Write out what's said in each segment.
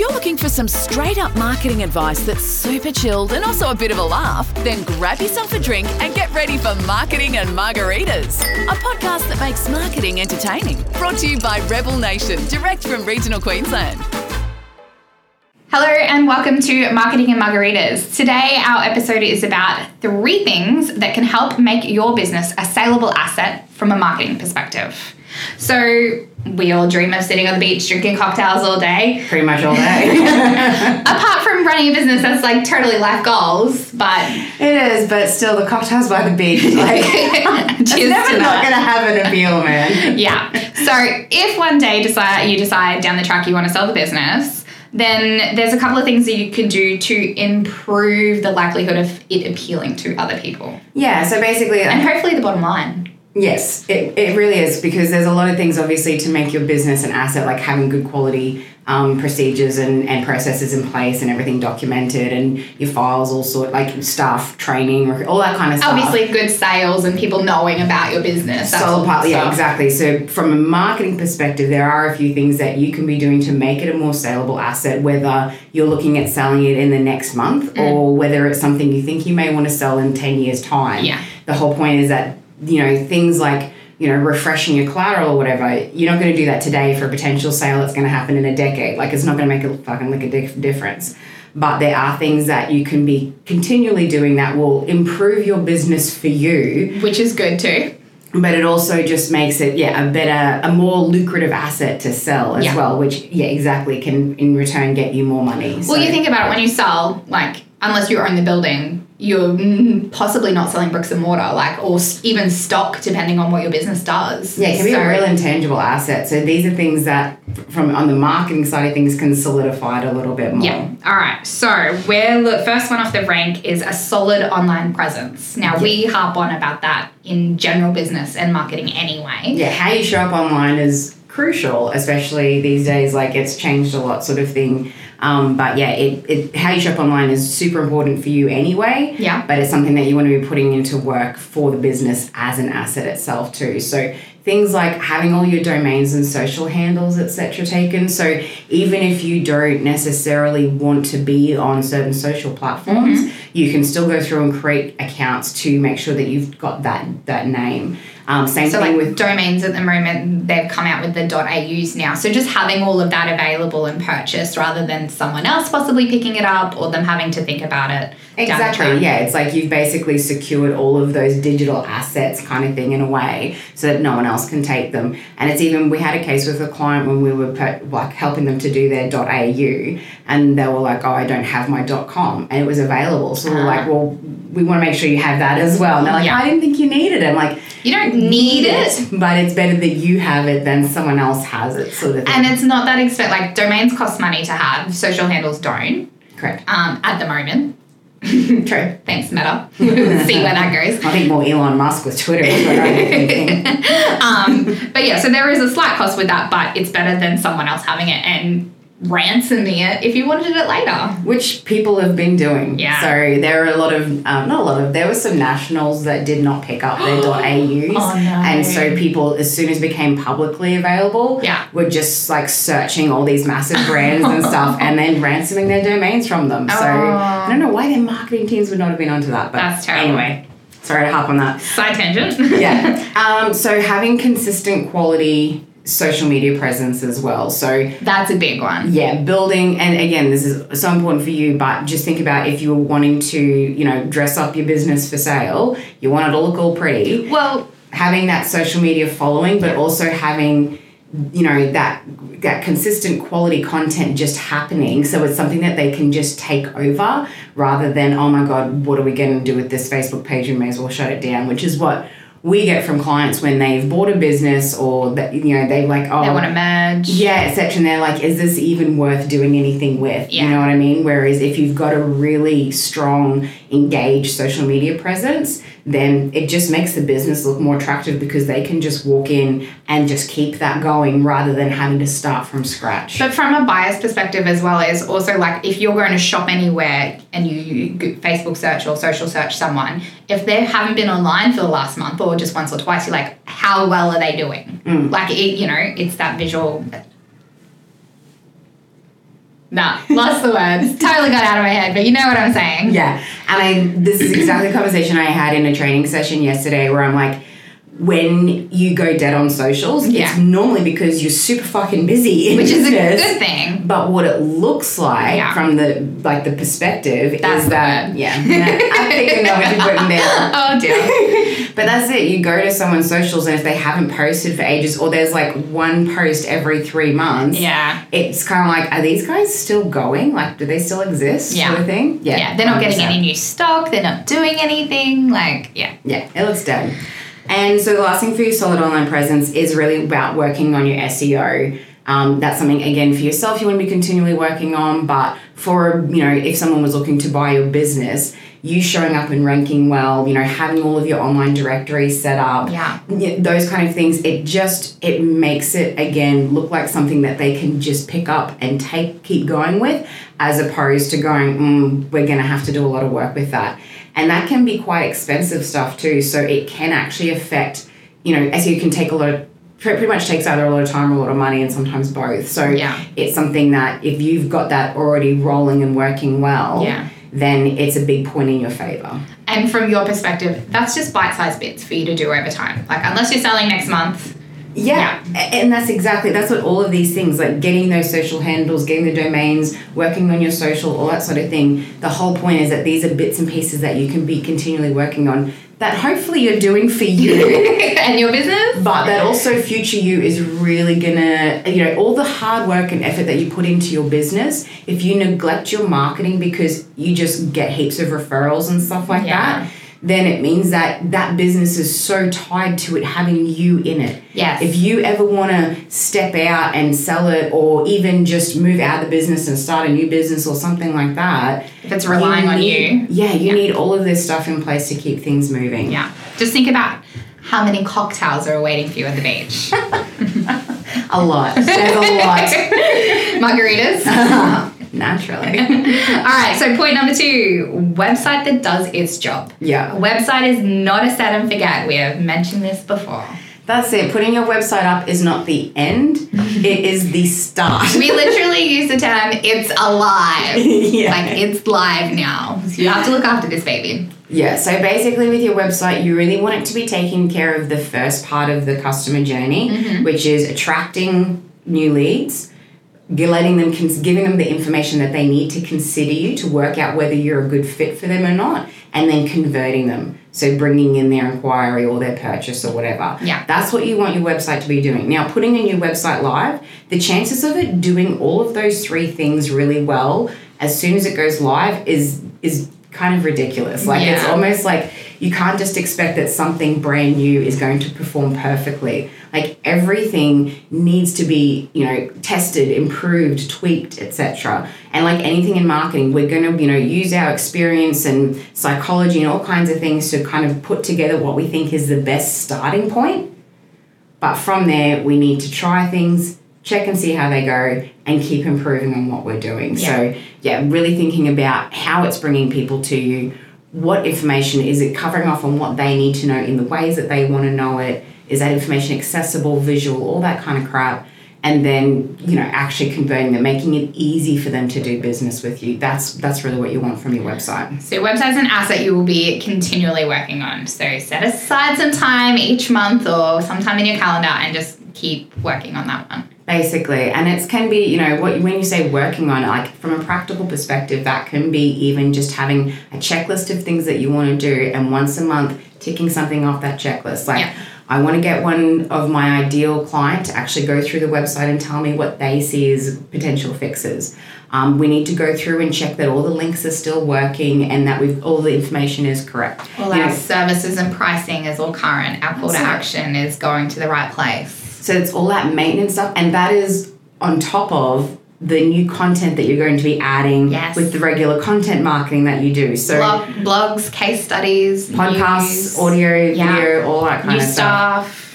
You're looking for some straight up marketing advice that's super chilled and also a bit of a laugh, then grab yourself a drink and get ready for Marketing and Margaritas, a podcast that makes marketing entertaining. Brought to you by Rebel Nation, direct from regional Queensland. Hello and welcome to Marketing and Margaritas. Today, our episode is about three things that can help make your business a saleable asset from a marketing perspective. So, we all dream of sitting on the beach drinking cocktails all day. Pretty much all day. Apart from running a business, that's like totally life goals, but it is, but still, the cocktails by the beach, like, it's never not going to have an appeal, man. yeah. So if one day decide you decide down the track you want to sell the business, then there's a couple of things that you can do to improve the likelihood of it appealing to other people. Yeah, so basically, And hopefully the bottom line. Yes, it, it really is because there's a lot of things obviously to make your business an asset, like having good quality um, procedures and, and processes in place and everything documented and your files all sort like staff training, all that kind of stuff. Obviously good sales and people knowing about your business. Solid part, yeah, exactly. So, from a marketing perspective, there are a few things that you can be doing to make it a more saleable asset, whether you're looking at selling it in the next month Mm. or whether it's something you think you may want to sell in 10 years' time. Yeah. The whole point is that, you know, things like, you know, refreshing your collateral or whatever, you're not going to do that today for a potential sale that's going to happen in a decade. Like, it's not going to make a fucking lick a difference. But there are things that you can be continually doing that will improve your business for you Which is good too. but it also just makes it yeah a better a more lucrative asset to sell as Yeah. well which yeah exactly can in return get you more money Well, So- you think about it when you sell, like, unless you own the building, you're possibly not selling bricks and mortar, like, or even stock, depending on what your business does. yeah it can be So- a real intangible asset so these are things that from on the marketing side of things can solidify it a little bit more Yeah. All right. So we're the first one off the rank is a solid online presence. Now we harp on about that in general business and marketing anyway. yeah how you show up online is crucial especially these days like it's changed a lot sort of thing um, but yeah it, it how you shop online is super important for you anyway Yeah. but it's something that you want to be putting into work for the business as an asset itself too so things like having all your domains and social handles etc taken so even if you don't necessarily want to be on certain social platforms Mm-hmm. You can still go through and create accounts to make sure that you've got that that name um, same So thing like with domains at the moment, they've come out with the .aus now. So just having all of that available and purchased rather than someone else possibly picking it up or them having to think about it. Exactly. Yeah, it's like you've basically secured all of those digital assets kind of thing in a way so that no one else can take them. And it's even we had a case with a client when we were per, like helping them to do their .au and they were like, "Oh, I don't have my .com." And it was available. So we're Ah. like, "Well, we want to make sure you have that as well." And they're like, Yeah. "I didn't think you needed it." I'm like, You don't need it. but it's better that you have it than someone else has it sort of thing. And it's not that expensive. Like domains cost money to have, social handles don't Correct. um, at the moment. True. Thanks, Meta. See where that goes. I think more Elon Musk with Twitter is what um, but yeah, so there is a slight cost with that, but it's better than someone else having it and ransoming it if you wanted it later. which people have been doing. Yeah. So there are a lot of, um, not a lot of, there were some nationals that did not pick up their .aus. Oh, no. And so people, as soon as it became publicly available, Yeah. were just like searching all these massive brands and stuff and then ransoming their domains from them. So I don't know why their marketing teams would not have been onto that. But That's terrible. Anyway, sorry to harp on that. Side tangent. Yeah. um, so having consistent quality social media presence as well. So That's a big one. yeah building and again this is so important for you but just think about if you were wanting to you know dress up your business for sale you want it to look all pretty Well, having that social media following but also having you know that that consistent quality content just happening so it's something that they can just take over rather than oh my god what are we going to do with this facebook page we may as well shut it down which is what we get from clients when they've bought a business or that you know they've like oh they want to merge. yeah, section they're like, is this even worth doing anything with? Yeah. You know what I mean? Whereas if you've got a really strong, engaged social media presence, then it just makes the business look more attractive because they can just walk in and just keep that going rather than having to start from scratch. But from a buyer's perspective as well is also like if you're going to shop anywhere and you go- Facebook search or social search someone, if they haven't been online for the last month or just once or twice, you're like, how well are they doing? Mm. Like it, you know, it's that visual. Nah, lost the words. Totally got out of my head, but you know what I'm saying. Yeah. And I this is exactly the conversation I had in a training session yesterday where I'm like, when you go dead on socials, Yeah. it's normally because you're super fucking busy Which is a good thing. But what it looks like Yeah. from the like the perspective That's is that yeah, I'm thinking of what you're putting down. Oh dear. But that's it. You go to someone's socials and if they haven't posted for ages or there's like one post every three months, Yeah. it's kind of like, are these guys still going? Like, do they still exist? Yeah. Sort of thing. Yeah. Yeah, they're not getting 100%. any new stock. They're not doing anything. Like, yeah. Yeah, it looks dead. And so the last thing for your solid online presence is really about working on your SEO. Um, that's something again for yourself you want to be continually working on, but for you know if someone was looking to buy your business, you showing up and ranking well, you know having all of your online directories set up, Yeah. those kind of things. It just it makes it again look like something that they can just pick up and take keep going with, as opposed to going, mm, we're going to have to do a lot of work with that and that can be quite expensive stuff too so it can actually affect you know as you can take a lot of pretty much takes either a lot of time or a lot of money and sometimes both so Yeah. it's something that if you've got that already rolling and working well Yeah. Then it's a big point in your favor And from your perspective, that's just bite-sized bits for you to do over time. Like, unless you're selling next month, Yeah, a- and that's exactly that's what all of these things like getting those social handles, getting the domains, working on your social, all that sort of thing. The whole point is that these are bits and pieces that you can be continually working on that hopefully you're doing for you. and your business. But that also future you is really gonna, you know, all the hard work and effort that you put into your business, if you neglect your marketing because you just get heaps of referrals and stuff like Yeah. that, then it means that that business is so tied to it having you in it. Yes. If you ever want to step out and sell it or even just move out of the business and start a new business or something like that, If it's relying on need- you. Yeah, you Yeah. need all of this stuff in place to keep things moving. Yeah. Just think about how many cocktails are waiting for you at the beach. A lot. There's a lot. Margaritas. Naturally. All right, so point number two website that does its job. A Yeah. website is not a set and forget. We have mentioned this before. That's it. Putting your website up is not the end, it is the start. We literally use the term it's alive. yeah. Like it's live now. So you have to look after this baby. Yeah, so basically, with your website, you really want it to be taking care of the first part of the customer journey, mm-hmm. which is attracting new leads, letting them, cons- giving them the information that they need to consider you to work out whether you're a good fit for them or not, and then converting them. So bringing in their inquiry or their purchase or whatever. Yeah. That's what you want your website to be doing. Now, putting a new website live, the chances of it doing all of those three things really well as soon as it goes live is is kind of ridiculous. Like it's almost like you can't just expect that something brand new is going to perform perfectly. Like everything needs to be, you know, tested, improved, tweaked, etc. And like anything in marketing, we're going to, you know, use our experience and psychology and all kinds of things to kind of put together what we think is the best starting point. But from there, we need to try things, check and see how they go, and keep improving on what we're doing. So, yeah, really thinking about how it's bringing people to you, what information is it covering off on what they need to know in the ways that they want to know it, is that information accessible, visual, all that kind of crap. And then, you know, actually converting them, making it easy for them to do business with you. That's that's really what you want from your website. So your website's an asset you will be continually working on. So set aside some time each month or sometime in your calendar and just keep working on that one. Basically and it can be you know what when you say working on it like from a practical perspective that can be even just having a checklist of things that you want to do and once a month ticking something off that checklist like Yeah. I want to get one of my ideal client to actually go through the website and tell me what they see as potential fixes. Um, we need to go through and check that all the links are still working and that we've all the information is correct. All You our know, services and pricing is all current. Our call to action is going to the right place. So it's all that maintenance stuff, and that is on top of the new content that you're going to be adding Yes. with the regular content marketing that you do. So Blog, blogs, case studies, podcasts, news, audio, yeah. video, all that kind new of stuff. stuff.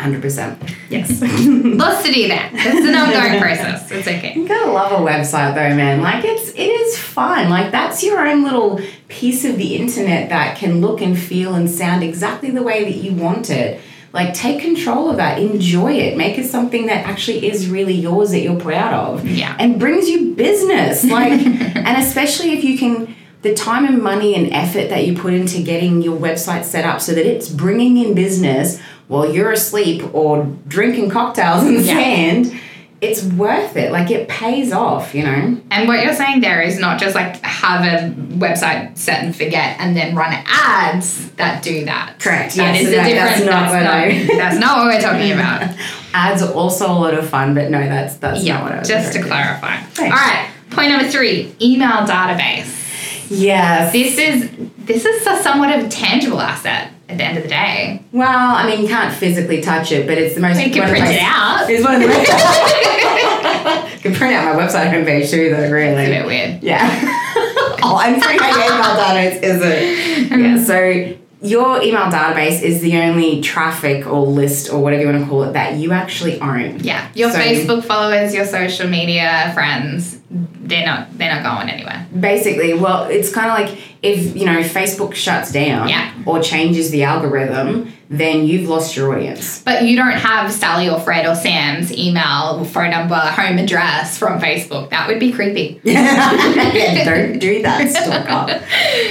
Hundred percent. Yes. Lots to do there. It's an ongoing process. It's okay. You gotta love a website though, man. Like it's it is fun. Like that's your own little piece of the internet that can look and feel and sound exactly the way that you want it. Like, take control of that, enjoy it, make it something that actually is really yours that you're proud of. Yeah. And brings you business. Like, and especially if you can, the time and money and effort that you put into getting your website set up so that it's bringing in business while you're asleep or drinking cocktails in the Yeah. sand, it's worth it. Like, it pays off, you know? And what you're saying there is not just like have a website set and forget and then run ads that do that. Correct, That yes, that- that's not what I- that's not what we're talking about. Ads are also a lot of fun, but no, that's that's not what I yeah, was just to clarify. Thanks. All right. Point number three: email database. Yes. This is this is a somewhat of a tangible asset at the end of the day. Well, I mean, you can't physically touch it, but it's the most. You can print it out. It's one of the most. you can print out my website homepage too, though. Really. It's a bit weird. Yeah. oh, I'm putting my email database, is it? Um, yeah. So your email database is the only traffic or list or whatever you want to call it that you actually own. Yeah, your So- Facebook followers, your social media friends, they're not they're not going anywhere. Basically, well, it's kind of like if you know Facebook shuts down Yeah. or changes the algorithm, then you've lost your audience. But you don't have Sally or Fred or Sam's email, phone number, home address from Facebook. That would be creepy. yeah, don't do that, stalker.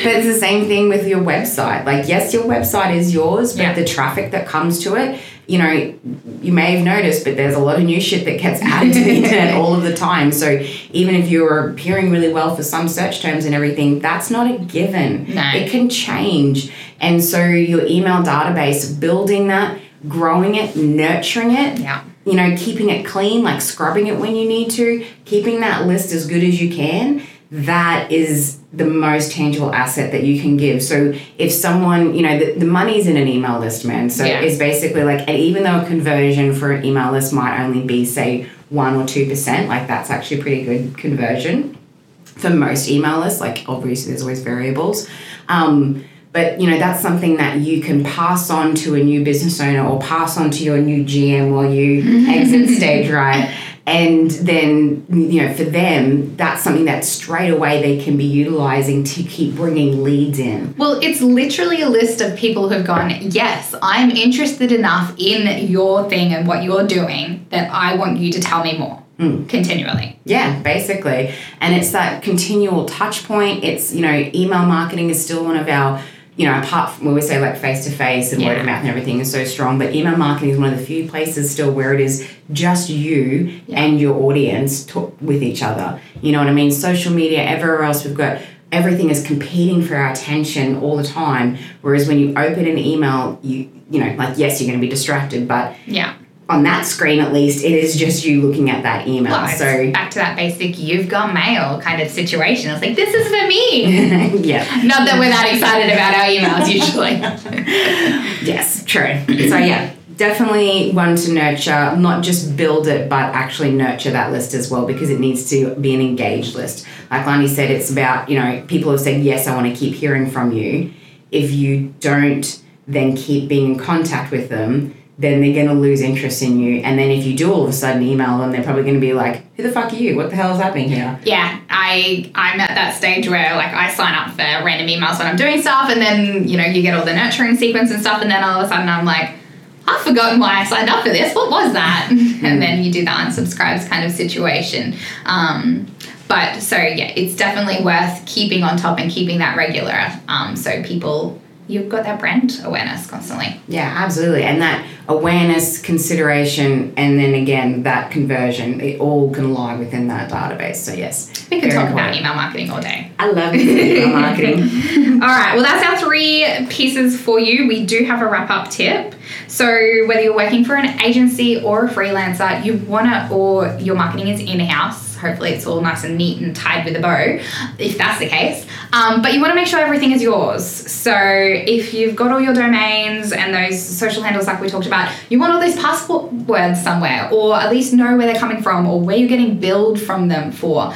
But it's the same thing with your website. Like, yes, your website is yours, but Yeah. the traffic that comes to it, you know, you may have noticed, but there's a lot of new shit that gets added to the internet all of the time. So even if you're appearing really well for some search terms and everything, that's not a given. No. It can change. And so your email database, building that, growing it, nurturing it, Yeah. you know, keeping it clean, like scrubbing it when you need to, keeping that list as good as you can, that is the most tangible asset that you can give. So if someone, you know, the, the money's in an email list, man. So Yeah. it's basically like, and even though a conversion for an email list might only be, say, 1 or 2%, like that's actually a pretty good conversion for most email lists. Like obviously, there's always variables. Um, but you know that's something that you can pass on to a new business owner or pass on to your new GM while you exit stage right. And then you know for them that's something that straight away they can be utilizing to keep bringing leads in. Well, it's literally a list of people who've gone, Yes, I'm interested enough in your thing and what you're doing that I want you to tell me more hmm. continually. Yeah, basically. And it's that continual touch point. It's, you know, email marketing is still one of our, you know, apart from when we say like face to face and word of mouth and everything is so strong, but email marketing is one of the few places still where it is just you and your audience talk with each other. You know what I mean? Social media, everywhere else, we've got everything is competing for our attention all the time. Whereas when you open an email, you, you know, like, yes, you're going to be distracted, but Yeah. On that screen at least, it is just you looking at that email. Well, so, back to that basic you've got mail kind of situation. It's like, this is for me. yeah. Not that we're that excited about our emails usually. Yes, true. so yeah, definitely one to nurture, not just build it, but actually nurture that list as well because it needs to be an engaged list. Like Lani said, it's about, you know, people have said, yes, I want to keep hearing from you. If you don't then keep being in contact with them, then they're going to lose interest in you. And then if you do all of a sudden email them, they're probably going to be like, who the fuck are you? What the hell is happening here? yeah, I I'm at that stage where like I sign up for random emails when I'm doing stuff, and then you know you get all the nurturing sequence and stuff, and then all of a sudden I'm like, I've forgotten why I signed up for this. What was that? and then you do the unsubscribes kind of situation. Um, but so yeah, it's definitely worth keeping on top and keeping that regular. Um, so people, you've got that brand awareness constantly. Yeah, absolutely. And that awareness, consideration, and then again, that conversion, it all can lie within that database. So, yes. We could very talk about email marketing all day. I love email marketing. All right, well, that's our three pieces for you. We do have a wrap up tip. So, whether you're working for an agency or a freelancer, you want to, or your marketing is in house, hopefully it's all nice and neat and tied with a bow, if that's the case. Um, but you want to make sure everything is yours. So, if you've got all your domains and those social handles like we talked about, you want all those passport words somewhere, or at least know where they're coming from or where you're getting billed from them for.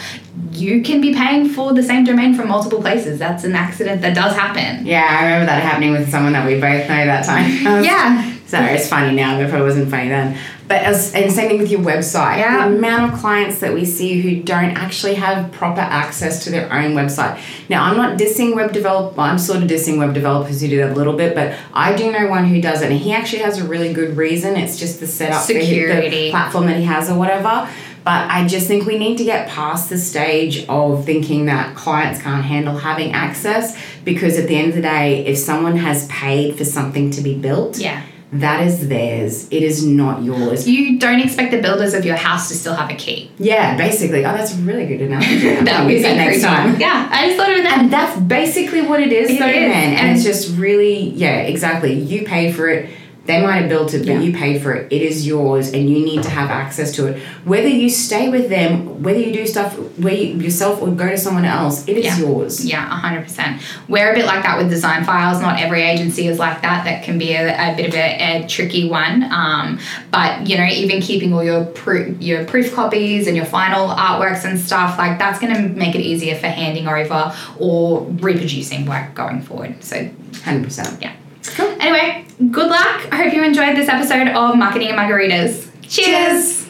You can be paying for the same domain from multiple places. That's an accident that does happen. Yeah, I remember that happening with someone that we both know that time. Yeah. So it's funny now, but it wasn't funny then. But as, and same thing with your website. Yeah. The amount of clients that we see who don't actually have proper access to their own website. Now, I'm not dissing web develop. I'm sort of dissing web developers who do that a little bit, but I do know one who does it, and he actually has a really good reason. It's just the setup, Security. the platform that he has, or whatever. But I just think we need to get past the stage of thinking that clients can't handle having access because at the end of the day, if someone has paid for something to be built, Yeah. That is theirs. It is not yours. You don't expect the builders of your house to still have a key. Yeah, basically. Oh, that's really good enough. That I'll would use be that next creepy. time. Yeah, I just thought of that. And that's basically what it is, It though, is. man. And, And- it's just really, yeah, exactly. You pay for it. They might have built it, but Yeah. you paid for it. It is yours, and you need to have access to it. Whether you stay with them, whether you do stuff where you, yourself or go to someone else, it is Yeah. yours. Yeah, 100%. We're a bit like that with design files. Not every agency is like that. That can be a, a bit of a, a tricky one. Um, but, you know, even keeping all your, pro- your proof copies and your final artworks and stuff, like that's going to make it easier for handing over or reproducing work going forward. So, Hundred percent. yeah. Anyway, good luck. I hope you enjoyed this episode of Marketing and Margaritas. Cheers.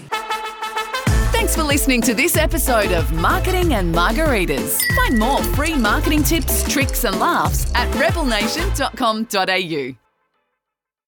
Thanks for listening to this episode of Marketing and Margaritas. Find more free marketing tips, tricks, and laughs at rebelnation.com.au.